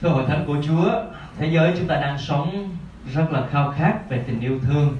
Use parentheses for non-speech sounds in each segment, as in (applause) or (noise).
Thưa hội thánh của Chúa, thế giới chúng ta đang sống rất là khao khát về tình yêu thương.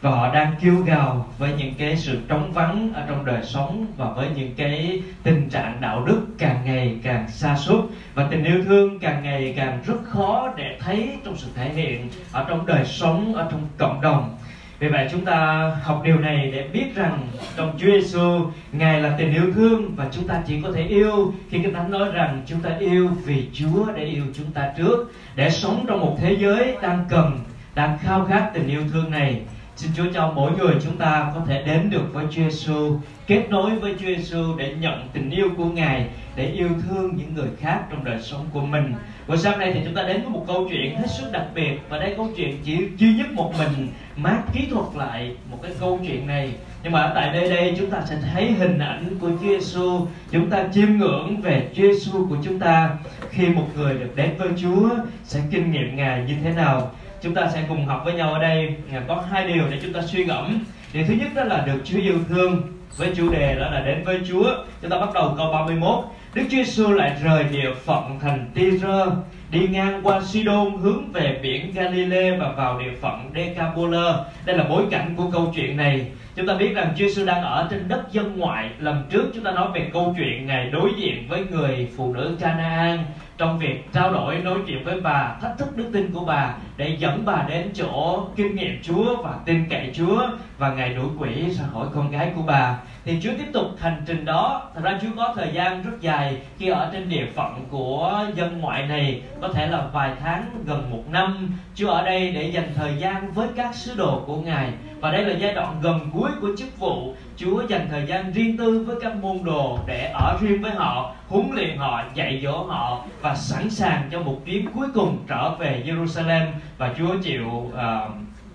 Và họ đang kêu gào với những cái sự trống vắng ở trong đời sống và với những cái tình trạng đạo đức càng ngày càng xa suốt. Và tình yêu thương càng ngày càng rất khó để thấy trong sự thể hiện ở trong đời sống ở trong cộng đồng vì vậy chúng ta học điều này để biết rằng trong Chúa Giêsu Ngài là tình yêu thương và chúng ta chỉ có thể yêu. Khi Kinh Thánh nói rằng chúng ta yêu vì Chúa để yêu chúng ta trước, để sống trong một thế giới đang cần, đang khao khát tình yêu thương này. Xin Chúa cho mỗi người chúng ta có thể đến được với Chúa Giêsu, kết nối với Chúa Giêsu để nhận tình yêu của Ngài, để yêu thương những người khác trong đời sống của mình. Và sáng nay thì chúng ta đến với một câu chuyện hết sức đặc biệt và đây câu chuyện chỉ duy nhất một mình mát kỹ thuật lại một cái câu chuyện này. Nhưng mà tại đây đây chúng ta sẽ thấy hình ảnh của Chúa Giêsu, chúng ta chiêm ngưỡng về Chúa Giêsu của chúng ta khi một người được đến với Chúa sẽ kinh nghiệm Ngài như thế nào chúng ta sẽ cùng học với nhau ở đây. Có hai điều để chúng ta suy ngẫm. Điều thứ nhất đó là được Chúa yêu thương với chủ đề đó là đến với Chúa. Chúng ta bắt đầu câu 31 Đức Chúa Giêsu lại rời địa phận thành Tyre đi ngang qua Sidon, hướng về biển Galilee và vào địa phận Decapolis đây là bối cảnh của câu chuyện này. Chúng ta biết rằng Chúa Giêsu đang ở trên đất dân ngoại. Lần trước chúng ta nói về câu chuyện ngày đối diện với người phụ nữ Canaan trong việc trao đổi, nói chuyện với bà, thách thức đức tin của bà, để dẫn bà đến chỗ kinh nghiệm Chúa và tin cậy Chúa và ngày đuổi quỷ ra khỏi con gái của bà. Thì Chúa tiếp tục hành trình đó. Thật ra Chúa có thời gian rất dài khi ở trên địa phận của dân ngoại này, có thể là vài tháng, gần một năm. Chúa ở đây để dành thời gian với các sứ đồ của ngài. Và đây là giai đoạn gần cuối của chức vụ Chúa dành thời gian riêng tư với các môn đồ để ở riêng với họ huấn luyện họ dạy dỗ họ và sẵn sàng cho một chuyến cuối cùng trở về Jerusalem. Và Chúa chịu uh,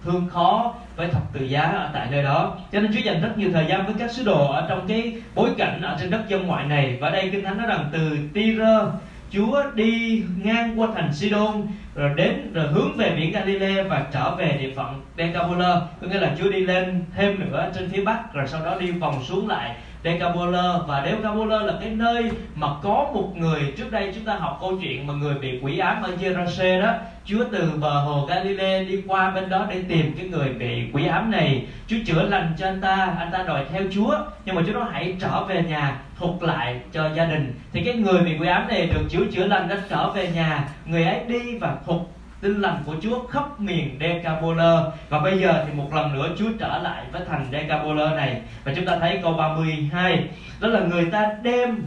thương khó với thập tự giá ở tại nơi đó. Cho nên Chúa dành rất nhiều thời gian với các sứ đồ ở trong cái bối cảnh ở trên đất dân ngoại này. Và đây kinh thánh nói rằng từ Tyre Chúa đi ngang qua thành Sidon rồi đến, rồi hướng về biển Galilee và trở về địa phận Decapolis. Có nghĩa là Chúa đi lên thêm nữa trên phía bắc, rồi sau đó đi vòng xuống lại Decapolis. Và Decapolis là cái nơi mà có một người, trước đây chúng ta học câu chuyện mà người bị quỷ ám ở Gerase đó, Chúa từ bờ hồ Galilee đi qua bên đó để tìm cái người bị quỷ ám này. Chúa chữa lành cho anh ta anh ta đòi theo Chúa, nhưng mà Chúa nói hãy trở về nhà, thuộc lại cho gia đình. Thì cái người bị quỷ ám này được Chúa chữa lành, đã trở về nhà. Người ấy đi và phục tin lành của Chúa khắp miền Decapolis và bây giờ thì một lần nữa Chúa trở lại với thành Decapolis này. Và chúng ta thấy câu 32 đó là người ta đem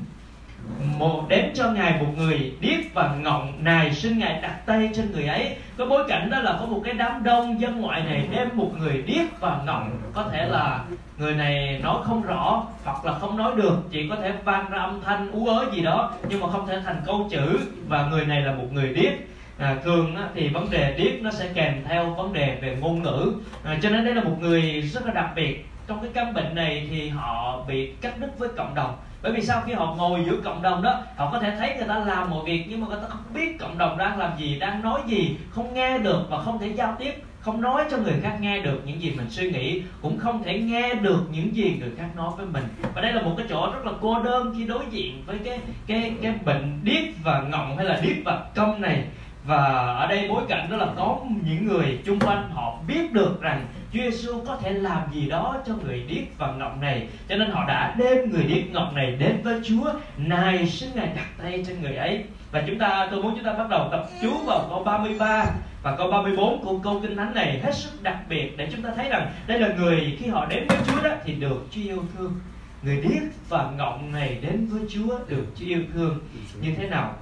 một, đến cho ngài một người điếc và ngọng nài xin ngài đặt tay trên người ấy. Có bối cảnh đó là có một cái đám đông dân ngoại này đem một người điếc và ngọng. Có thể là người này nói không rõ hoặc là không nói được, chỉ có thể vang ra âm thanh ú ớ gì đó, nhưng mà không thể thành câu chữ. Và người này là một người điếc à, thường á, thì vấn đề điếc nó sẽ kèm theo vấn đề về ngôn ngữ. À, cho nên đây là một người rất là đặc biệt. Trong cái căn bệnh này thì họ bị cắt đứt với cộng đồng. Bởi vì sau khi họ ngồi giữa cộng đồng đó họ có thể thấy người ta làm một việc nhưng mà người ta không biết cộng đồng đang làm gì đang nói gì không nghe được và không thể giao tiếp không nói cho người khác nghe được những gì mình suy nghĩ cũng không thể nghe được những gì người khác nói với mình. Và đây là một cái chỗ rất là cô đơn khi đối diện với cái cái cái bệnh điếc và ngọng hay là điếc và câm này và ở đây bối cảnh đó là có những người chung quanh họ biết được rằng Chúa Giêsu có thể làm gì đó cho người điếc và ngọng này. Cho nên họ đã đem người điếc ngọng này đến với Chúa. Này, xin ngài đặt tay trên người ấy. Và chúng ta, tôi muốn chúng ta bắt đầu tập chú vào câu 33 và câu 34 của câu kinh thánh này hết sức đặc biệt để chúng ta thấy rằng đây là người khi họ đến với Chúa đó thì được Chúa yêu thương. Người điếc và ngọng này đến với Chúa được Chúa yêu thương. Như thế nào?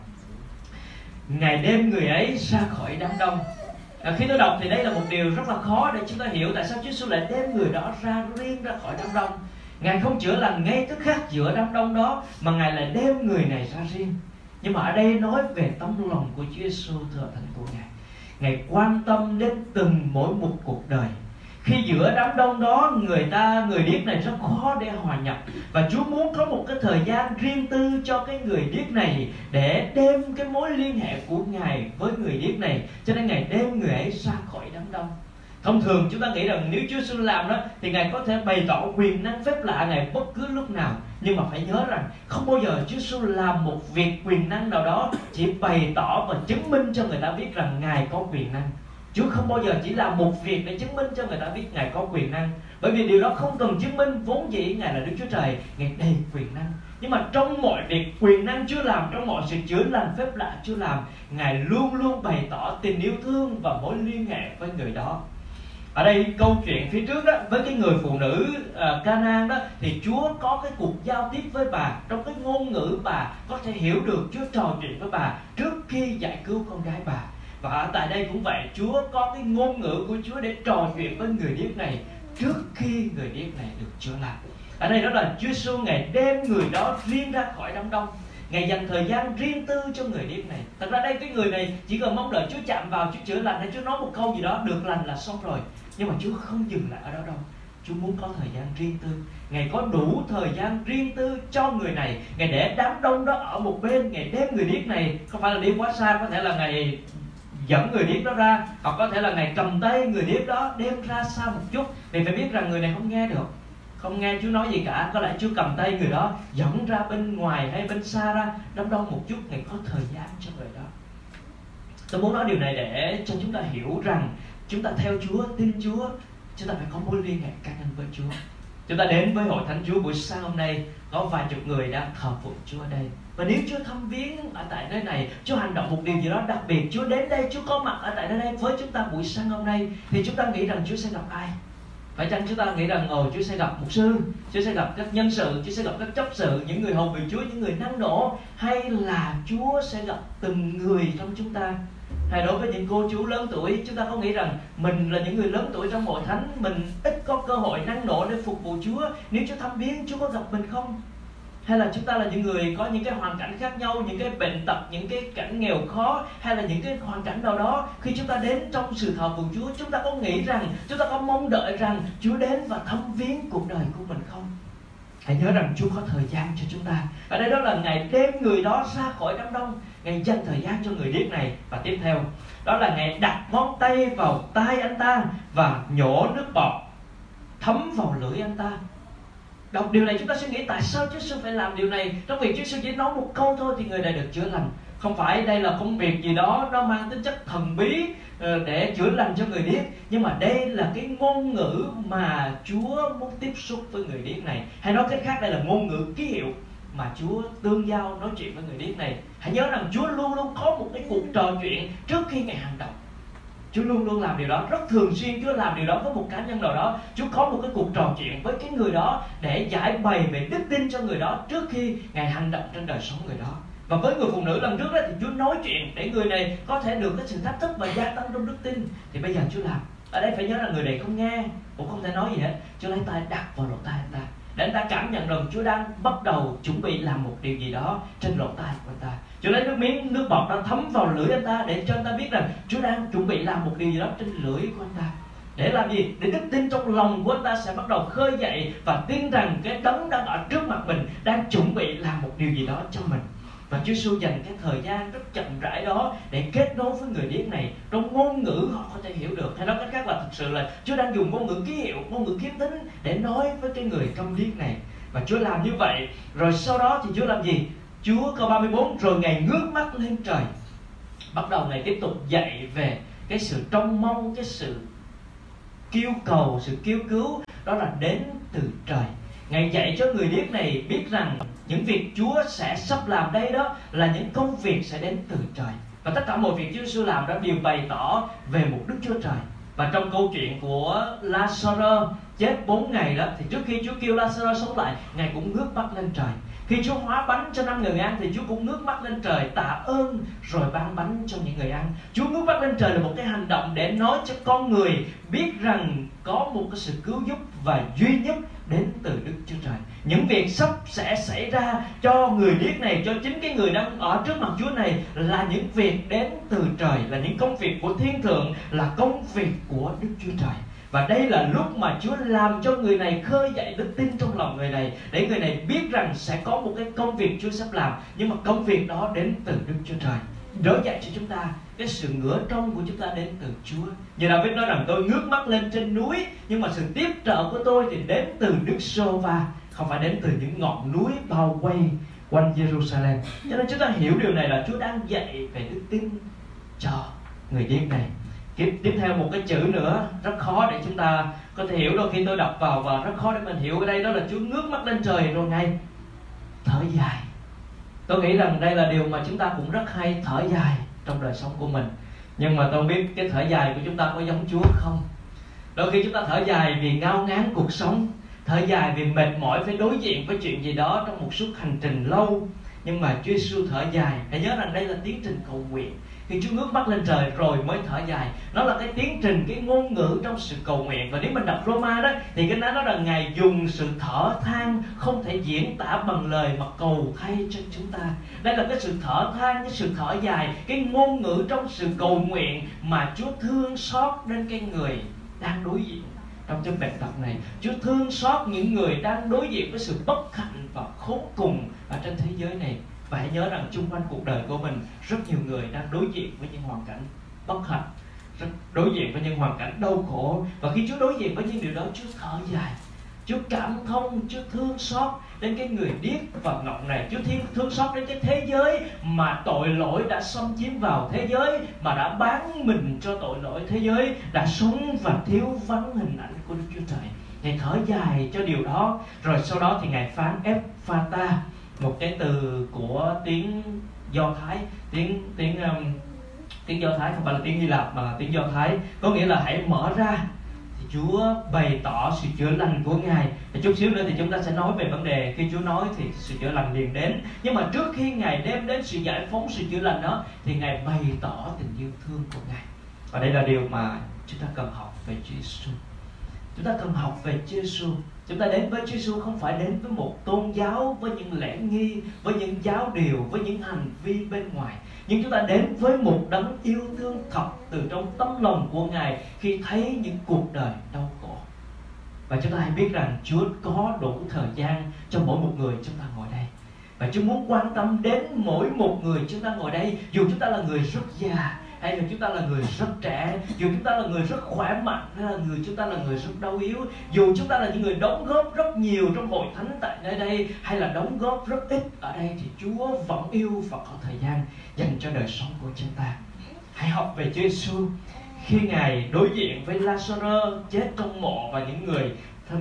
Ngày đêm người ấy ra khỏi đám đông. À, khi tôi đọc thì đây là một điều rất là khó để chúng ta hiểu tại sao Chúa Giêsu lại đem người đó ra riêng ra khỏi đám đông. Ngài không chữa lành ngay tức khắc giữa đám đông đó mà ngài lại đem người này ra riêng. Nhưng mà ở đây nói về tấm lòng của Chúa Giêsu thưa thành của ngài. Ngài quan tâm đến từng mỗi một cuộc đời khi giữa đám đông đó, người ta, người điếc này rất khó để hòa nhập. Và Chúa muốn có một cái thời gian riêng tư cho cái người điếc này để đem cái mối liên hệ của ngài với người điếc này. Cho nên ngài đem người ấy ra khỏi đám đông. Thông thường chúng ta nghĩ rằng nếu Chúa Giêsu làm đó, thì ngài có thể bày tỏ quyền năng phép lạ ngài bất cứ lúc nào. Nhưng mà phải nhớ rằng, không bao giờ Chúa Giêsu làm một việc quyền năng nào đó chỉ bày tỏ và chứng minh cho người ta biết rằng ngài có quyền năng. Chúa không bao giờ chỉ làm một việc để chứng minh cho người ta biết Ngài có quyền năng. Bởi vì điều đó không cần chứng minh Vốn dĩ Ngài là Đức Chúa Trời Ngài đầy quyền năng. Nhưng mà trong mọi việc quyền năng Chúa làm Trong mọi sự chữa lành phép lạ Chúa làm Ngài luôn luôn bày tỏ tình yêu thương Và mối liên hệ với người đó. Ở đây câu chuyện phía trước đó với cái người phụ nữ uh, Canaan đó thì Chúa có cái cuộc giao tiếp với bà. Trong cái ngôn ngữ bà có thể hiểu được Chúa trò chuyện với bà trước khi giải cứu con gái bà và ở tại đây cũng vậy, Chúa có cái ngôn ngữ của Chúa để trò chuyện với người điếc này trước khi người điếc này được chữa lành. Ở đây đó là Chúa Giêsu ngày đem người đó riêng ra khỏi đám đông. Ngài dành thời gian riêng tư cho người điếc này. Thật ra đây, cái người này chỉ cần mong đợi Chúa chạm vào, Chúa chữa lành hay Chúa nói một câu gì đó, được lành là xong rồi. Nhưng mà Chúa không dừng lại ở đó đâu. Chúa muốn có thời gian riêng tư. Ngài có đủ thời gian riêng tư cho người này. Ngài để đám đông đó ở một bên. Ngài đem người điếc này, Không phải là đi quá xa, Có thể là Ngài dẫn người điếc đó ra. Hoặc có thể là ngài cầm tay người điếc đó đem ra xa một chút. Thì phải biết rằng người này không nghe được. Không nghe Chúa nói gì cả. Có lẽ Chúa cầm tay người đó, dẫn ra bên ngoài hay bên xa ra đâm đông một chút ngài có thời gian cho người đó. Tôi muốn nói điều này để cho chúng ta hiểu rằng chúng ta theo Chúa, tin Chúa, chúng ta phải có mối liên hệ cá nhân với Chúa. Chúng ta đến với hội thánh Chúa buổi sáng hôm nay. Có vài chục người đang thờ phượng Chúa ở đây và nếu Chúa thăm viếng ở tại nơi này Chúa hành động một điều gì đó đặc biệt Chúa đến đây Chúa có mặt ở tại nơi đây với chúng ta buổi sáng hôm nay, thì chúng ta nghĩ rằng Chúa sẽ gặp ai? Phải chăng chúng ta nghĩ rằng, ồ, Chúa sẽ gặp mục sư, Chúa sẽ gặp các nhân sự, Chúa sẽ gặp các chấp sự, những người hầu việc Chúa, những người năng nổ, hay là Chúa sẽ gặp từng người trong chúng ta? Hay đối với những cô chú lớn tuổi, chúng ta có nghĩ rằng mình là những người lớn tuổi trong hội thánh, mình ít có cơ hội năng nổ để phục vụ Chúa. Nếu Chúa thăm viếng, Chúa có gặp mình không? Hay là chúng ta là những người có những cái hoàn cảnh khác nhau, những cái bệnh tật, những cái cảnh nghèo khó, hay là những cái hoàn cảnh nào đó, khi chúng ta đến trong sự thờ phượng Chúa, chúng ta có nghĩ rằng, chúng ta có mong đợi rằng Chúa đến và thăm viếng cuộc đời của mình không? Hãy nhớ rằng Chúa có thời gian cho chúng ta. Ở đây đó là ngày đem người đó ra khỏi đám đông, ngày dành thời gian cho người điếc này. Và tiếp theo, đó là ngày đặt ngón tay vào tay anh ta và nhổ nước bọt thấm vào lưỡi anh ta đọc điều này chúng ta suy nghĩ tại sao Chúa Giêsu phải làm điều này? Trong việc Chúa Giêsu chỉ nói một câu thôi thì người này được chữa lành. Không phải đây là công việc gì đó, nó mang tính chất thần bí ờ, để chữa lành cho người điếc. Nhưng mà đây là cái ngôn ngữ mà Chúa muốn tiếp xúc với người điếc này. Hay nói cách khác, đây là ngôn ngữ ký hiệu mà Chúa tương giao nói chuyện với người điếc này. Hãy nhớ rằng Chúa luôn luôn có một cái cuộc trò chuyện trước khi ngài hành động. Chúa luôn luôn làm điều đó, rất thường xuyên Chúa làm điều đó với một cá nhân nào đó. Chúa có một cái cuộc trò chuyện với cái người đó để giải bày về đức tin cho người đó trước khi ngài hành động trên đời sống người đó. Và với người phụ nữ lần trước đó thì Chúa nói chuyện để người này có thể được cái sự thách thức và gia tăng trong đức tin. Thì bây giờ Chúa làm. Ở đây phải nhớ là người này không nghe, cũng không thể nói gì hết. Chúa lấy tay đặt vào lỗ tai anh ta. Để anh ta cảm nhận rằng Chúa đang bắt đầu chuẩn bị làm một điều gì đó trên lỗ tai của anh ta. Chúa lấy nước miếng, nước bọt đang thấm vào lưỡi anh ta để cho anh ta biết rằng Chúa đang chuẩn bị làm một điều gì đó trên lưỡi của anh ta. Để làm gì? Để đức tin trong lòng của anh ta sẽ bắt đầu khơi dậy và tin rằng cái đấng đang ở trước mặt mình đang chuẩn bị làm một điều gì đó cho mình. Và Chúa Giêsu dành cái thời gian rất chậm rãi đó để kết nối với người điếc này trong ngôn ngữ họ có thể hiểu được. Hay nói cách khác là thực sự là Chúa đang dùng ngôn ngữ ký hiệu, ngôn ngữ kiếm tính để nói với cái người câm điếc này. Và Chúa làm như vậy, rồi sau đó thì Chúa làm gì? Chúa câu 34 rồi Ngài ngước mắt lên trời. Bắt đầu Ngài tiếp tục dạy về cái sự trông mong, cái sự kêu cầu, sự kêu cứu, đó là đến từ trời. Ngài dạy cho người điếc này biết rằng những việc Chúa sẽ sắp làm đây đó là những công việc sẽ đến từ trời. Và tất cả mọi việc Chúa Giêsu làm đó đều bày tỏ về một Đức Chúa Trời. Và trong câu chuyện của Lazarus chết 4 ngày đó, thì trước khi Chúa kêu Lazarus sống lại, Ngài cũng ngước mắt lên trời khi Chúa hóa bánh cho năm người ăn thì Chúa cũng ngước mắt lên trời tạ ơn rồi ban bánh cho những người ăn. Chúa ngước mắt lên trời là một cái hành động để nói cho con người biết rằng có một cái sự cứu giúp và duy nhất đến từ Đức Chúa Trời. Những việc sắp sẽ xảy ra cho người điếc này, cho chính cái người đang ở trước mặt Chúa này là những việc đến từ trời, là những công việc của thiên thượng, là công việc của Đức Chúa Trời và đây là lúc mà Chúa làm cho người này khơi dậy đức tin trong lòng người này, để người này biết rằng sẽ có một cái công việc Chúa sắp làm nhưng mà công việc đó đến từ Đức Chúa Trời đỡ dạy cho chúng ta, cái sự ngửa trong của chúng ta đến từ Chúa. Như David nói rằng, tôi ngước mắt lên trên núi, nhưng mà sự tiếp trợ của tôi thì đến từ nước Sô Va không phải đến từ những ngọn núi bao quay quanh Jerusalem. Cho nên chúng ta hiểu điều này là Chúa đang dạy về đức tin cho người dân này. Tiếp, tiếp theo một cái chữ nữa rất khó để chúng ta có thể hiểu đôi khi tôi đọc vào và rất khó để mình hiểu ở đây đó là Chúa ngước mắt lên trời rồi ngay thở dài. Tôi nghĩ rằng đây là điều mà chúng ta cũng rất hay thở dài trong đời sống của mình. Nhưng mà tôi biết cái thở dài của chúng ta có giống Chúa không. Đôi khi chúng ta thở dài vì ngao ngán cuộc sống thở dài vì mệt mỏi phải đối diện với chuyện gì đó trong một suốt hành trình lâu. Nhưng mà Chúa Giêsu thở dài. Hãy nhớ rằng đây là tiến trình cầu nguyện khi Chúa ngước mắt lên trời rồi mới thở dài. Nó là cái tiến trình, cái ngôn ngữ trong sự cầu nguyện. Và nếu mình đọc Roma đó, thì cái đó là ngài dùng sự thở than, không thể diễn tả bằng lời mà cầu thay cho chúng ta. Đây là cái sự thở than, cái sự thở dài, cái ngôn ngữ trong sự cầu nguyện mà Chúa thương xót đến cái người đang đối diện. Trong chương bệnh tật này, Chúa thương xót những người đang đối diện với sự bất hạnh và khốn cùng ở trên thế giới này và hãy nhớ rằng chung quanh cuộc đời của mình rất nhiều người đang đối diện với những hoàn cảnh bất hạnh rất đối diện với những hoàn cảnh đau khổ. Và khi Chúa đối diện với những điều đó Chúa thở dài Chúa cảm thông, Chúa thương xót đến cái người điếc và ngọng này. Chúa thiên thương xót đến cái thế giới mà tội lỗi đã xâm chiếm vào thế giới Mà đã bán mình cho tội lỗi thế giới Đã sống và thiếu vắng hình ảnh của Đức Chúa Trời. Ngài thở dài cho điều đó. Rồi sau đó thì Ngài phán ép pha ta một cái từ của tiếng do thái tiếng tiếng um, tiếng do thái không phải là tiếng hy lạp mà là tiếng do thái. Có nghĩa là hãy mở ra thì chúa bày tỏ sự chữa lành của ngài. Và chút xíu nữa thì chúng ta sẽ nói về vấn đề khi chúa nói thì sự chữa lành liền đến. Nhưng mà trước khi ngài đem đến sự giải phóng sự chữa lành đó thì ngài bày tỏ tình yêu thương của ngài. Và đây là điều mà chúng ta cần học về Chúa Giêsu chúng ta cần học về Chúa Giêsu chúng ta đến với Chúa Giêsu không phải đến với một tôn giáo, với những lễ nghi, với những giáo điều, với những hành vi bên ngoài. Nhưng chúng ta đến với một đấng yêu thương thật từ trong tấm lòng của ngài khi thấy những cuộc đời đau khổ. Và chúng ta hãy biết rằng Chúa có đủ thời gian cho mỗi một người chúng ta ngồi đây. Và Chúa muốn quan tâm đến mỗi một người chúng ta ngồi đây, dù chúng ta là người rất già hay là chúng ta là người rất trẻ, dù chúng ta là người rất khỏe mạnh hay là người, chúng ta là người rất đau yếu, dù chúng ta là những người đóng góp rất nhiều trong hội thánh tại nơi đây hay là đóng góp rất ít ở đây, thì Chúa vẫn yêu và có thời gian dành cho đời sống của chúng ta. Hãy học về Chúa Giêsu khi ngài đối diện với Lazarus chết trong mộ và những người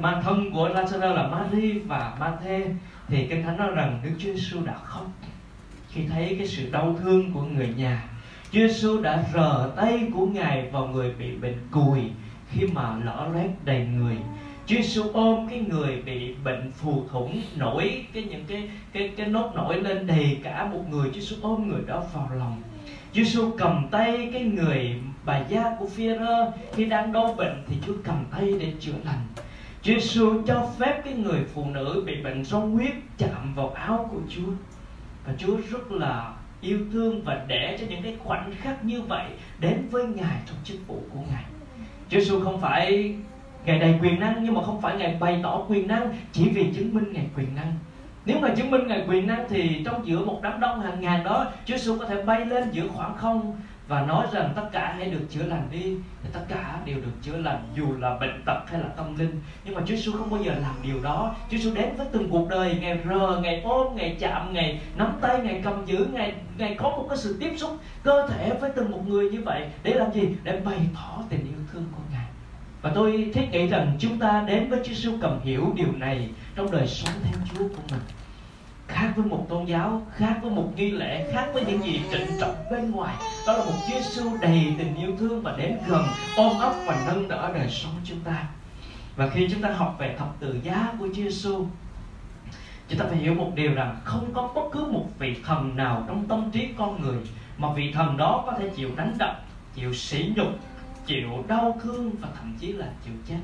mang thân của Lazarus là Mary và Mathe, thì kinh thánh nói rằng Đức Chúa Giêsu đã khóc khi thấy cái sự đau thương của người nhà. Chúa Giêsu đã rờ tay của Ngài vào người bị bệnh cùi khi mà lõ loét đầy người. Chúa Giêsu ôm cái người bị bệnh phù thủng nổi cái những cái cái cái nốt nổi lên đầy cả một người. Chúa Giêsu ôm người đó vào lòng. Chúa Giêsu cầm tay cái người bà gia của phi khi đang đau bệnh thì Chúa cầm tay để chữa lành. Chúa Giêsu cho phép cái người phụ nữ bị bệnh rong huyết chạm vào áo của Chúa và Chúa rất là yêu thương và để cho những cái khoảnh khắc như vậy đến với ngài trong chức vụ của ngài. Chúa Giêsu không phải ngài đầy quyền năng, nhưng mà không phải ngài bày tỏ quyền năng chỉ vì chứng minh ngài quyền năng. Nếu mà chứng minh ngài quyền năng thì trong giữa một đám đông hàng ngàn đó Chúa Giêsu có thể bay lên giữa khoảng không và nói rằng tất cả hãy được chữa lành đi, thì tất cả đều được chữa lành, dù là bệnh tật hay là tâm linh. Nhưng mà Chúa Giêsu không bao giờ làm điều đó. Chúa Giêsu đến với từng cuộc đời, ngày rờ, ngày ôm, ngày chạm, ngày nắm tay, ngày cầm giữ, ngày ngày có một cái sự tiếp xúc cơ thể với từng một người như vậy. Để làm gì? Để bày tỏ tình yêu thương của ngài. Và tôi thiết nghĩ rằng chúng ta đến với Chúa Giêsu cần hiểu điều này trong đời sống theo Chúa của mình. Khác với một tôn giáo, khác với một nghi lễ, khác với những gì trịnh trọng bên ngoài. Đó là một Chúa Giêsu đầy tình yêu thương và đến gần, ôm ấp và nâng đỡ đời sống chúng ta. Và khi chúng ta học về thập tự giá của Chúa Giêsu chúng ta phải hiểu một điều rằng không có bất cứ một vị thần nào trong tâm trí con người mà vị thần đó có thể chịu đánh đập, chịu sỉ nhục, chịu đau thương và thậm chí là chịu chết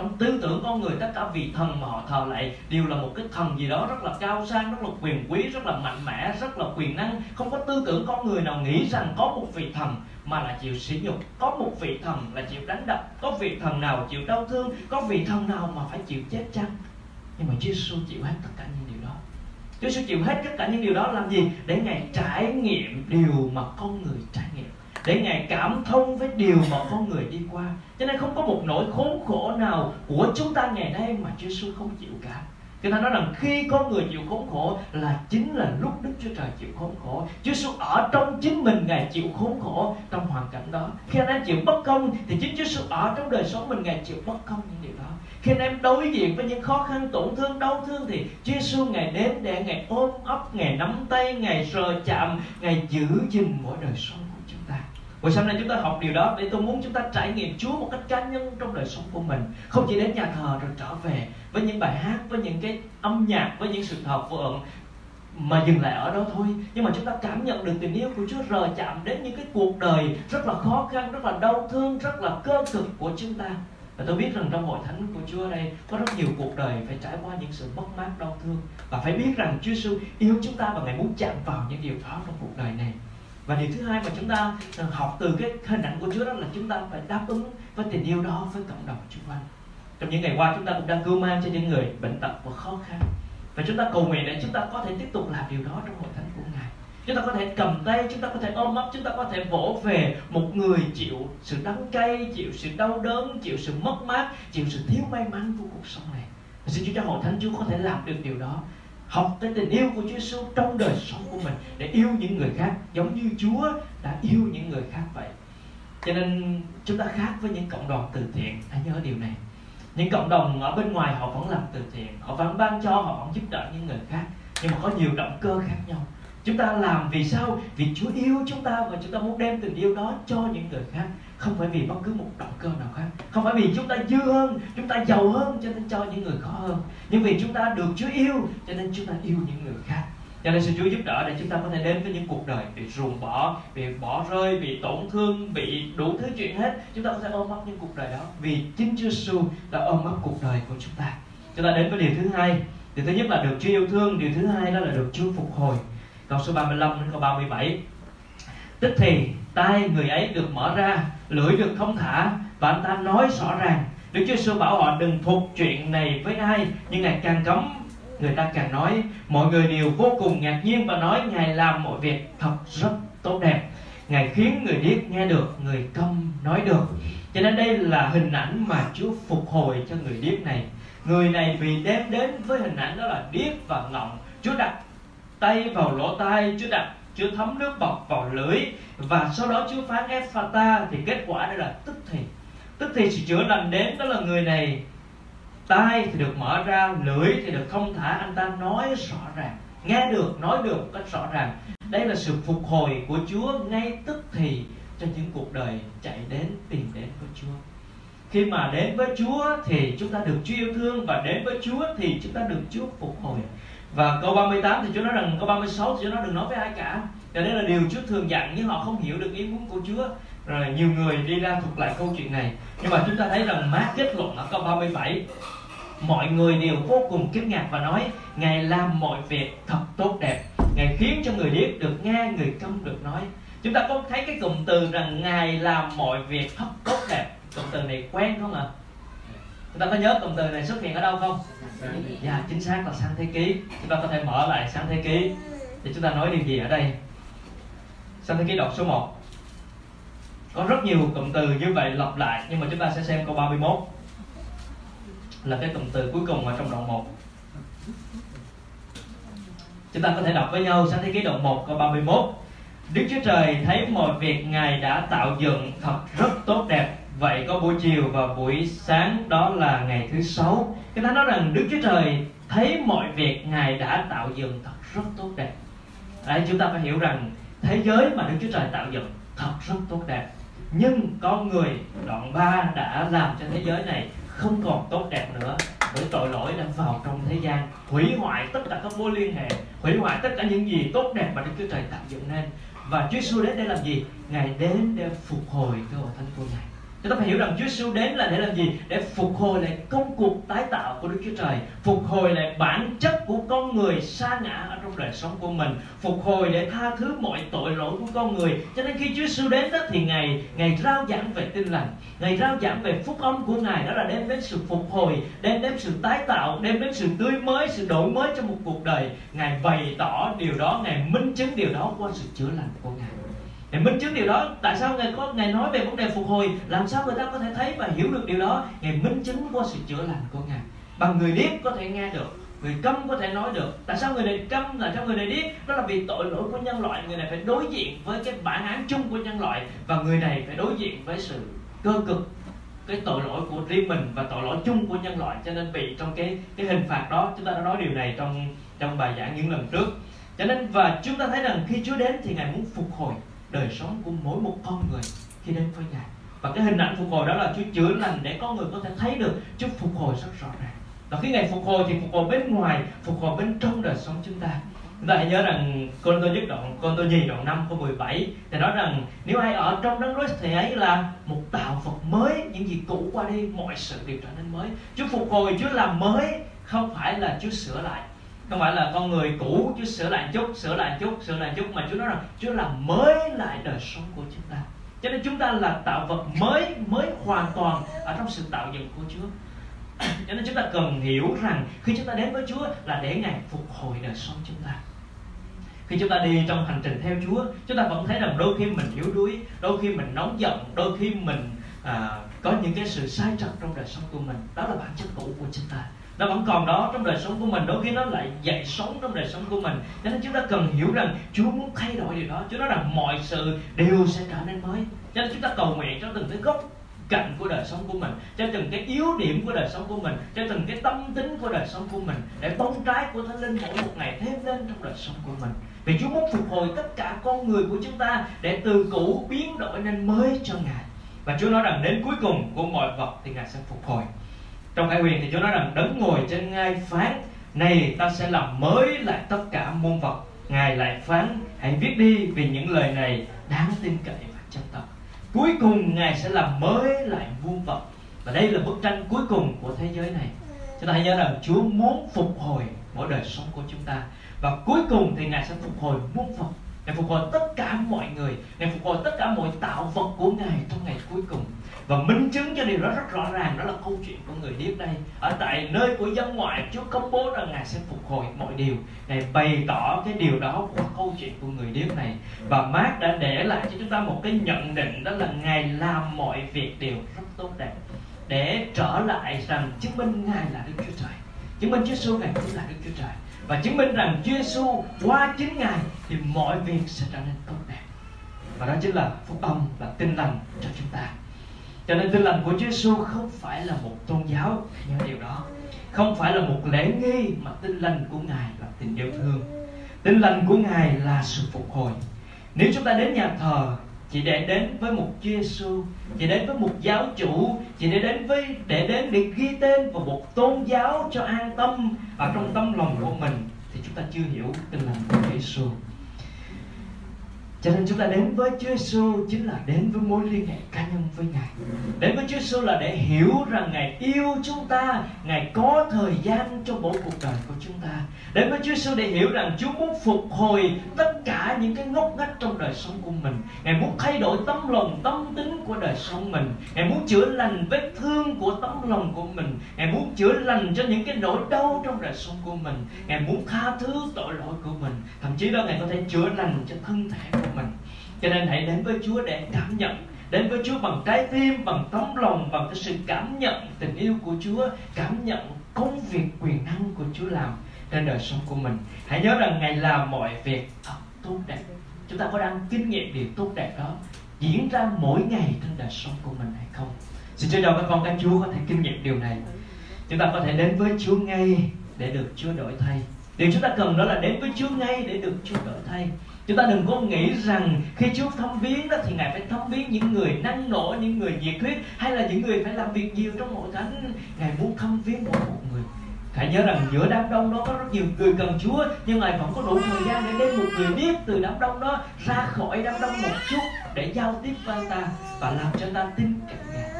trong tư tưởng con người, tất cả vị thần mà họ thờ lại, đều là một cái thần gì đó rất là cao sang, rất là quyền quý, rất là mạnh mẽ, rất là quyền năng. Không có tư tưởng con người nào nghĩ rằng có một vị thần mà là chịu sỉ nhục. Có một vị thần là chịu đánh đập. Có vị thần nào chịu đau thương. Có vị thần nào mà phải chịu chết chăng. Nhưng mà Chúa Giêsu chịu hết tất cả những điều đó. Chúa Giêsu chịu hết tất cả những điều đó làm gì? Để ngài trải nghiệm điều mà con người trải nghiệm để ngài cảm thông với điều mà con người đi qua cho nên không có một nỗi khốn khổ nào của chúng ta ngày nay mà Chúa Giêsu không chịu cả Kinh ta nói rằng khi con người chịu khốn khổ là chính là lúc Đức Chúa Trời chịu khốn khổ. Chúa Giêsu ở trong chính mình Ngài chịu khốn khổ trong hoàn cảnh đó. Khi anh em chịu bất công thì chính Chúa Giêsu ở trong đời sống mình Ngài chịu bất công những điều đó. Khi anh em đối diện với những khó khăn, tổn thương, đau thương thì Chúa Giêsu Ngài đến để Ngài ôm ấp, Ngài nắm tay, Ngài sờ chạm, Ngài giữ gìn mỗi đời sống Buổi sáng nay chúng ta học điều đó để tôi muốn chúng ta trải nghiệm Chúa một cách cá nhân trong đời sống của mình. Không chỉ đến nhà thờ rồi trở về với những bài hát, với những cái âm nhạc, với những sự thờ phượng mà dừng lại ở đó thôi. Nhưng mà chúng ta cảm nhận được tình yêu của Chúa rờ chạm đến những cái cuộc đời rất là khó khăn rất là đau thương rất là cơ cực của chúng ta. Và tôi biết rằng trong hội thánh của Chúa ở đây có rất nhiều cuộc đời phải trải qua những sự mất mát đau thương. Và phải biết rằng Chúa Giêsu yêu chúng ta và ngài muốn chạm vào những điều đó trong cuộc đời này và điều thứ hai mà chúng ta ờ, học từ cái hình ảnh của Chúa đó là chúng ta phải đáp ứng với tình yêu đó với cộng đồng xung quanh. Trong những ngày qua chúng ta cũng đang cưu mang cho những người bệnh tật và khó khăn. Và chúng ta cầu nguyện để chúng ta có thể tiếp tục làm điều đó trong hội thánh của ngài. Chúng ta có thể cầm tay, chúng ta có thể ôm ấp, chúng ta có thể vỗ về một người chịu sự đắng cay, chịu sự đau đớn, chịu sự mất mát, chịu sự thiếu may mắn của cuộc sống này. Xin Chúa cho hội thánh Chúa có thể làm được điều đó học cái tình yêu của Chúa Giêsu trong đời sống của mình để yêu những người khác giống như Chúa đã yêu những người khác vậy. Cho nên chúng ta khác với những cộng đoàn từ thiện. Hãy nhớ điều này. Những cộng đồng ở bên ngoài họ vẫn làm từ thiện, họ vẫn ban cho, họ vẫn giúp đỡ những người khác. Nhưng mà có nhiều động cơ khác nhau chúng ta làm vì sao vì Chúa yêu chúng ta và chúng ta muốn đem tình yêu đó cho những người khác không phải vì bất cứ một động cơ nào khác không phải vì chúng ta dư hơn chúng ta giàu hơn cho nên cho những người khó hơn nhưng vì chúng ta được Chúa yêu cho nên chúng ta yêu những người khác cho nên xin Chúa giúp đỡ để chúng ta có thể đến với những cuộc đời bị ruồng bỏ, bị bỏ rơi, bị tổn thương, bị đủ thứ chuyện hết. Chúng ta có thể ôm ấp những cuộc đời đó vì chính Chúa Giêsu đã ôm ấp cuộc đời của chúng ta. Chúng ta đến với điều thứ hai. Điều thứ nhất là được Chúa yêu thương, điều thứ hai đó là được Chúa phục hồi. Câu số 35 đến câu 37. Tức thì tay người ấy được mở ra, lưỡi được thông thả và anh ta nói rõ ràng. Đức Chúa Sư bảo họ đừng thuộc chuyện này với ai, nhưng Ngài càng cấm người ta càng nói mọi người đều vô cùng ngạc nhiên và nói ngài làm mọi việc thật rất tốt đẹp ngài khiến người điếc nghe được người câm nói được cho nên đây là hình ảnh mà chúa phục hồi cho người điếc này người này vì đem đến với hình ảnh đó là điếc và ngọng chúa đặt tay vào lỗ tai, chúa đặt, chúa thấm nước bọt vào lưỡi, và sau đó chúa phán Ephata thì kết quả đây là tức thì. Tức thì sự chữa lành đến, đó là người này, tai thì được mở ra, lưỡi thì được thông thả, anh ta nói rõ ràng, nghe được, nói được một cách rõ ràng. Đây là sự phục hồi của Chúa ngay tức thì cho những cuộc đời chạy đến, tìm đến với Chúa. Khi mà đến với Chúa thì chúng ta được Chúa yêu thương, và đến với Chúa thì chúng ta được Chúa phục hồi và câu 38 thì Chúa nói rằng, câu 36 thì Chúa nói đừng nói với ai cả. Cho đây là điều Chúa thường dặn, nhưng họ không hiểu được ý muốn của Chúa. Rồi nhiều người đi ra thuật lại câu chuyện này. Nhưng mà chúng ta thấy rằng mát kết luận ở câu 37 mọi người đều vô cùng kinh ngạc và nói, ngài làm mọi việc thật tốt đẹp. Ngài khiến cho người điếc được nghe, người câm được nói chúng ta có thấy cái cụm từ rằng ngài làm mọi việc thật tốt đẹp. Cụm từ này quen không ạ? à? Chúng ta có nhớ cụm từ này xuất hiện ở đâu không? Dạ chính xác là sáng thế ký. Chúng ta có thể mở lại sáng thế ký để chúng ta nói điều gì ở đây? Sáng thế ký đọc số 1 có rất nhiều cụm từ như vậy lặp lại, nhưng mà chúng ta sẽ xem câu 31 là cái cụm từ cuối cùng ở trong đoạn 1 Chúng ta có thể đọc với nhau sáng thế ký đoạn 1 câu 31 Đức Chúa Trời thấy mọi việc Ngài đã tạo dựng thật rất tốt đẹp. Vậy có buổi chiều và buổi sáng đó là ngày thứ sáu. Cái thánh nói rằng Đức Chúa Trời thấy mọi việc Ngài đã tạo dựng thật rất tốt đẹp. Đấy, chúng ta phải hiểu rằng thế giới mà Đức Chúa Trời tạo dựng thật rất tốt đẹp. Nhưng con người đoạn 3 đã làm cho thế giới này không còn tốt đẹp nữa bởi tội lỗi đã vào trong thế gian. Hủy hoại tất cả các mối liên hệ hủy hoại tất cả những gì tốt đẹp mà Đức Chúa Trời tạo dựng nên. Và Chúa Giêsu đến để làm gì? Ngài đến để phục hồi cái hội thánh của Ngài. Chúng ta phải hiểu rằng Chúa Giêsu đến là để làm gì? Để phục hồi lại công cuộc tái tạo của Đức Chúa Trời, phục hồi lại bản chất của con người sa ngã ở trong đời sống của mình, phục hồi để tha thứ mọi tội lỗi của con người. Cho nên khi Chúa Giêsu đến đó thì ngày ngày rao giảng về tin lành, ngày rao giảng về phúc âm của Ngài đó là đem đến sự phục hồi, đem đến sự tái tạo, đem đến sự tươi mới, sự đổi mới trong một cuộc đời. Ngài bày tỏ điều đó, Ngài minh chứng điều đó qua sự chữa lành của Ngài để minh chứng điều đó, tại sao ngài có ngài nói về vấn đề phục hồi? Làm sao người ta có thể thấy và hiểu được điều đó? Ngài minh chứng qua sự chữa lành của ngài. Bằng người điếc có thể nghe được, người câm có thể nói được. Tại sao người này câm là sao người này điếc đó là vì tội lỗi của nhân loại, người này phải đối diện với cái bản án chung của nhân loại, và người này phải đối diện với sự cơ cực, cái tội lỗi của riêng mình và tội lỗi chung của nhân loại. Cho nên bị trong cái cái hình phạt đó, chúng ta đã nói điều này trong trong bài giảng những lần trước. Cho nên, và chúng ta thấy rằng khi Chúa đến thì ngài muốn phục hồi đời sống của mỗi một con người khi đến với Ngài. Và cái hình ảnh phục hồi đó là Chúa chữa lành để con người có thể thấy được Chúa phục hồi rất rõ ràng. Và khi Ngài phục hồi thì phục hồi bên ngoài, phục hồi bên trong đời sống chúng ta. Chúng ta hãy nhớ rằng con tôi nhất đoạn con tôi nhì đoạn 5 câu 17 thì nói rằng, nếu ai ở trong đấng Christ thì ấy là một tạo vật mới, những gì cũ qua đi, mọi sự đều trở nên mới. Chúa phục hồi, Chúa làm mới, không phải là Chúa sửa lại không phải là con người cũ chứ sửa lại chút sửa lại chút sửa lại chút mà Chúa nói rằng Chúa làm mới lại đời sống của chúng ta. Cho nên chúng ta là tạo vật mới mới hoàn toàn ở trong sự tạo dựng của Chúa. (clears throat) Cho nên chúng ta cần hiểu rằng khi chúng ta đến với Chúa là để Ngài phục hồi đời sống chúng ta. Khi chúng ta đi trong hành trình theo Chúa chúng ta vẫn thấy rằng đôi khi mình yếu đuối đôi khi mình nóng giận đôi khi mình à, có những cái sự sai trật trong đời sống của mình. Đó là bản chất cũ của chúng ta nó vẫn còn đó trong đời sống của mình, đôi khi nó lại dậy sống trong đời sống của mình. Cho nên chúng ta cần hiểu rằng Chúa muốn thay đổi điều đó. Chúa nói rằng mọi sự đều sẽ trở nên mới. Cho nên chúng ta cầu nguyện cho từng cái gốc cạnh của đời sống của mình, cho từng cái yếu điểm của đời sống của mình, cho từng cái tâm tính của đời sống của mình để bông trái của thánh linh mỗi một ngày thêm lên trong đời sống của mình. Vì Chúa muốn phục hồi tất cả con người của chúng ta để từ cũ biến đổi nên mới cho Ngài. Và Chúa nói rằng đến cuối cùng của mọi vật thì Ngài sẽ phục hồi trong Khải quyền thì Chúa nói rằng đấng ngồi trên ngai phán này, ta sẽ làm mới lại tất cả môn vật. Ngài lại phán, hãy viết đi vì những lời này đáng tin cậy và chân thật. Cuối cùng, ngài sẽ làm mới lại muôn vật. Và đây là bức tranh cuối cùng của thế giới này. Chúng ta hãy nhớ rằng Chúa muốn phục hồi mỗi đời sống của chúng ta. Và cuối cùng thì ngài sẽ phục hồi muôn vật. Ngài phục hồi tất cả mọi người Ngài phục hồi tất cả mọi tạo vật của Ngài trong ngày cuối cùng. Và minh chứng cho điều đó rất rõ ràng, đó là câu chuyện của người điếc đây. Ở tại nơi của dân ngoại, Chúa công bố rằng Ngài sẽ phục hồi mọi điều. Ngài bày tỏ cái điều đó qua câu chuyện của người điếc này. Và Mark đã để lại cho chúng ta một cái nhận định, đó là Ngài làm mọi việc đều rất tốt đẹp. Để trở lại rằng chứng minh Ngài là Đức Chúa Trời. Chứng minh Chúa Giêsu Ngài cũng là Đức Chúa Trời và chứng minh rằng Chúa Giêsu qua chính Ngài thì mọi việc sẽ trở nên tốt đẹp. Và đó chính là phúc âm và tin lành cho chúng ta. Cho nên tin lành của Chúa Giêsu không phải là một tôn giáo nhớ điều đó không phải là một lễ nghi mà tin lành của ngài là tình yêu thương. Tin lành của ngài là sự phục hồi. Nếu chúng ta đến nhà thờ chị để đến với một Chúa Giêsu, chị đến với một giáo chủ, chị để đến với để đến để ghi tên vào một tôn giáo cho an tâm ở trong tâm lòng của mình thì chúng ta chưa hiểu tình lành của Chúa Giêsu. Cho nên chúng ta đến với Chúa Giêsu chính là đến với mối liên hệ cá nhân với Ngài. Đến với Chúa Giêsu là để hiểu rằng Ngài yêu chúng ta, Ngài có thời gian cho mỗi cuộc đời của chúng ta. Đến với Chúa Giêsu để hiểu rằng Chúa muốn phục hồi tất cả những cái ngóc ngách trong đời sống của mình. Ngài muốn thay đổi tấm lòng, tâm tính của đời sống mình. Ngài muốn chữa lành vết thương của tấm lòng của mình. Ngài muốn chữa lành cho những cái nỗi đau trong đời sống của mình. Ngài muốn tha thứ tội lỗi của mình. Thậm chí đó Ngài có thể chữa lành cho thân thể của mình. Cho nên hãy đến với Chúa để cảm nhận, đến với Chúa bằng trái tim, bằng tấm lòng, bằng cái sự cảm nhận tình yêu của Chúa, cảm nhận công việc quyền năng của Chúa làm trên đời sống của mình. Hãy nhớ rằng ngày làm mọi việc thật tốt đẹp. Chúng ta có đang kinh nghiệm điều tốt đẹp đó diễn ra mỗi ngày trên đời sống của mình hay không? Xin cho các con, các Chúa có thể kinh nghiệm điều này. Chúng ta có thể đến với Chúa ngay để được Chúa đổi thay. Điều chúng ta cần đó là đến với Chúa ngay để được Chúa đổi thay chúng ta đừng có nghĩ rằng khi Chúa thăm viếng đó thì ngài phải thăm viếng những người năng nổ, những người nhiệt huyết, hay là những người phải làm việc nhiều trong hội thánh. Ngài muốn thăm viếng mỗi một người. Hãy nhớ rằng giữa đám đông đó có rất nhiều người cần Chúa, nhưng ngài vẫn có đủ thời gian để đem một người biết từ đám đông đó ra khỏi đám đông một chút để giao tiếp với ta và làm cho ta tin cậy ngài.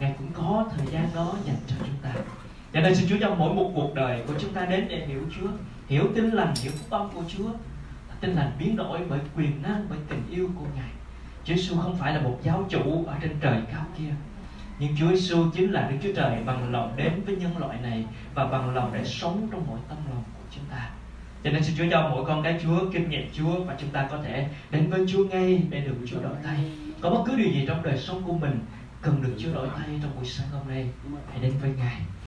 Ngài cũng có thời gian đó dành cho chúng ta. Cho nên xin Chúa cho mỗi một cuộc đời của chúng ta đến để hiểu Chúa, hiểu tin lành, hiểu phúc âm của Chúa tinh lành biến đổi bởi quyền năng bởi tình yêu của ngài Chúa Giêsu không phải là một giáo chủ ở trên trời cao kia nhưng Chúa Giêsu chính là Đức Chúa Trời bằng lòng đến với nhân loại này và bằng lòng để sống trong mỗi tâm lòng của chúng ta. Cho nên xin Chúa cho mỗi con cái Chúa kinh nghiệm Chúa và chúng ta có thể đến với Chúa ngay để được Chúa đổi thay. Có bất cứ điều gì trong đời sống của mình cần được Chúa đổi thay trong buổi sáng hôm nay, hãy đến với Ngài.